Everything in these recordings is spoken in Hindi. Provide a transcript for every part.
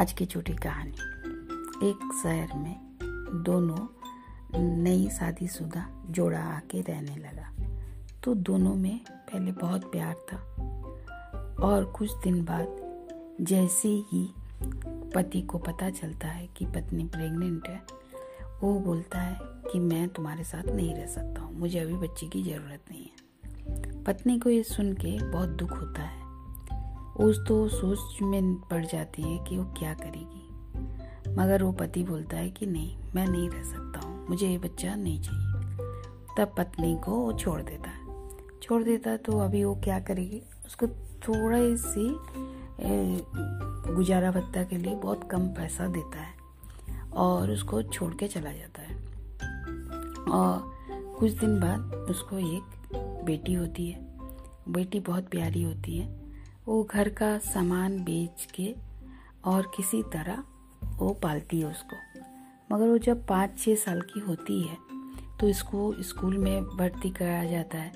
आज की छोटी कहानी। एक शहर में दोनों नई शादीशुदा जोड़ा आके रहने लगा। तो दोनों में पहले बहुत प्यार था और कुछ दिन बाद जैसे ही पति को पता चलता है कि पत्नी प्रेग्नेंट है, वो बोलता है कि मैं तुम्हारे साथ नहीं रह सकता हूँ, मुझे अभी बच्चे की ज़रूरत नहीं है। पत्नी को ये सुन के बहुत दुख होता है उस तो सोच में पड़ जाती है कि वो क्या करेगी। मगर वो पति बोलता है कि नहीं, मैं नहीं रह सकता हूँ, मुझे ये बच्चा नहीं चाहिए। तब पत्नी को वो छोड़ देता है। छोड़ देता है तो अभी वो क्या करेगी? उसको थोड़ा सी गुजारा भत्ता के लिए बहुत कम पैसा देता है और उसको छोड़ के चला जाता है। और कुछ दिन बाद उसको एक बेटी होती है। बेटी बहुत प्यारी होती है। वो घर का सामान बेच के और किसी तरह वो पालती है उसको। मगर वो जब पाँच छः साल की होती है तो इसको स्कूल में भर्ती कराया जाता है।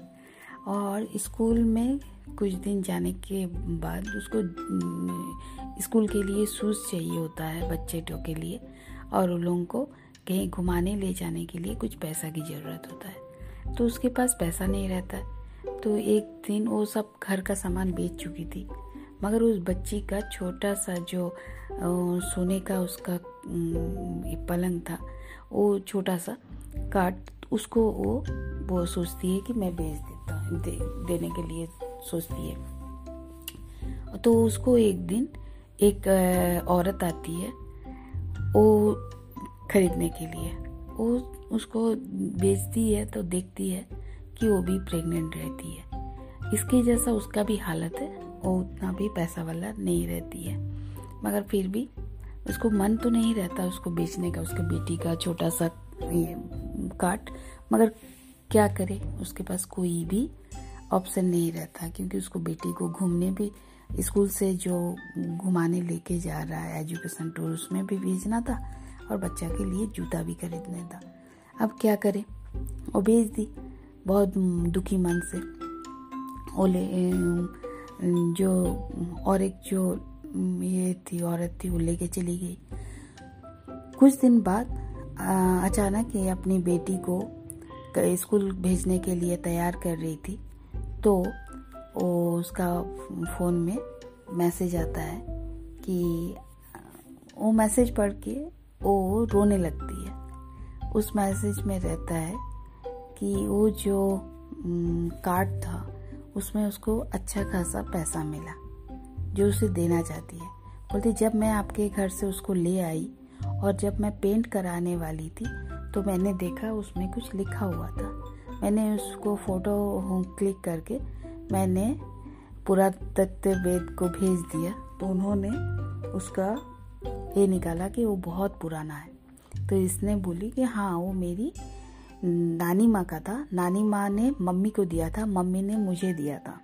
और स्कूल में कुछ दिन जाने के बाद उसको स्कूल के लिए शूज़ चाहिए होता है बच्चे के लिए और उन लोगों को कहीं घुमाने ले जाने के लिए कुछ पैसा की ज़रूरत होता है। तो उसके पास पैसा नहीं रहता। है तो एक दिन वो सब घर का सामान बेच चुकी थी। मगर उस बच्ची का छोटा सा जो सोने का उसका पलंग था वो छोटा सा काट उसको वो वो सोचती है कि मैं बेच देता हूँ दे, देने के लिए सोचती है। तो उसको एक दिन एक औरत आती है वो खरीदने के लिए। वो उसको बेचती है तो देखती है कि वो भी प्रेग्नेंट रहती है। इसकी जैसा उसका भी हालत है, वो उतना भी पैसा वाला नहीं रहती है। मगर फिर भी उसको मन तो नहीं रहता उसको बेचने का, उसके बेटी का छोटा सा ये काट मगर क्या करे, उसके पास कोई भी ऑप्शन नहीं रहता, क्योंकि उसको बेटी को घूमने भी, स्कूल से जो घुमाने लेके जा रहा है एजुकेशन टूर उसमें भी भेजना था और बच्चा के लिए जूता भी खरीदना था। अब क्या करे? वो भेज दी। बहुत दुखी मन से। ओले जो, और एक जो, ये थी, औरत थी, वो लेके चली गई। कुछ दिन बाद अचानक ये अपनी बेटी को, स्कूल भेजने के लिए तैयार कर रही थी। तो वो उसका फ़ोन में मैसेज आता है कि, वो मैसेज पढ़ के, वो रोने लगती है। उस मैसेज में रहता है कि वो जो कार्ड था, उसमें उसको अच्छा खासा पैसा मिला, जो उसे देना चाहती है। बोलती, जब मैं आपके घर से उसको ले आई और जब मैं पेंट कराने वाली थी तो मैंने देखा उसमें कुछ लिखा हुआ था। मैंने उसको फ़ोटो क्लिक करके मैंने पुरातत्व वेद को भेज दिया तो उन्होंने उसका ये निकाला कि वो बहुत पुराना है। तो इसने बोली कि हाँ वो मेरी नानी माँ का था। नानी माँ ने मम्मी को दिया था। मम्मी ने मुझे दिया था।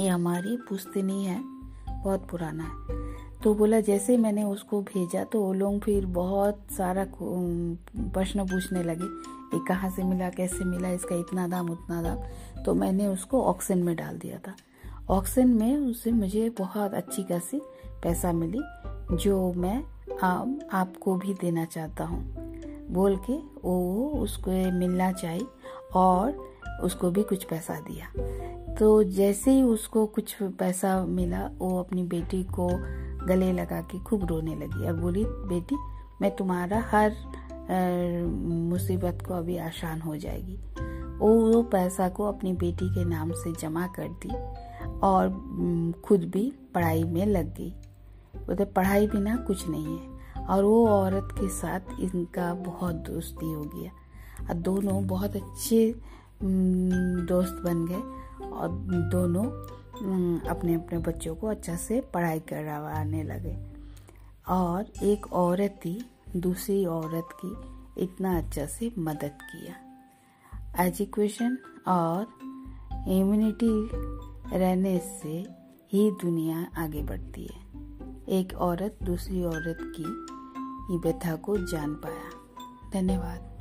ये हमारी पुश्तनी है। बहुत पुराना है। तो बोला जैसे मैंने उसको भेजा तो वो लोग फिर बहुत सारा प्रश्न पूछने लगे। ये कहाँ से मिला कैसे मिला इसका इतना दाम उतना दाम। तो मैंने उसको ऑक्शन में डाल दिया था। ऑक्शन में उससे मुझे बहुत अच्छी खासी पैसा मिली जो मैं आप, आपको भी देना चाहता हूँ। बोल के वो उसको मिलना चाहिए और उसको भी कुछ पैसा दिया। तो जैसे ही उसको कुछ पैसा मिला, वो अपनी बेटी को गले लगा के खूब रोने लगी। और बोली, बेटी, मैं तुम्हारा हर मुसीबत को अभी आसान हो जाएगी। वो वो पैसा को अपनी बेटी के नाम से जमा कर दी और खुद भी पढ़ाई में लग गई। बोलते, पढ़ाई बिना कुछ नहीं है। और वो औरत के साथ इनका बहुत दोस्ती हो गया। और दोनों बहुत अच्छे दोस्त बन गए और दोनों अपने अपने बच्चों को अच्छा से पढ़ाई करवाने लगे। और एक औरत ही, दूसरी औरत की इतना अच्छा से मदद किया। एजुकेशन और इम्यूनिटी रहने से ही दुनिया आगे बढ़ती है। एक औरत दूसरी औरत की व्यथा को जान पाया। धन्यवाद।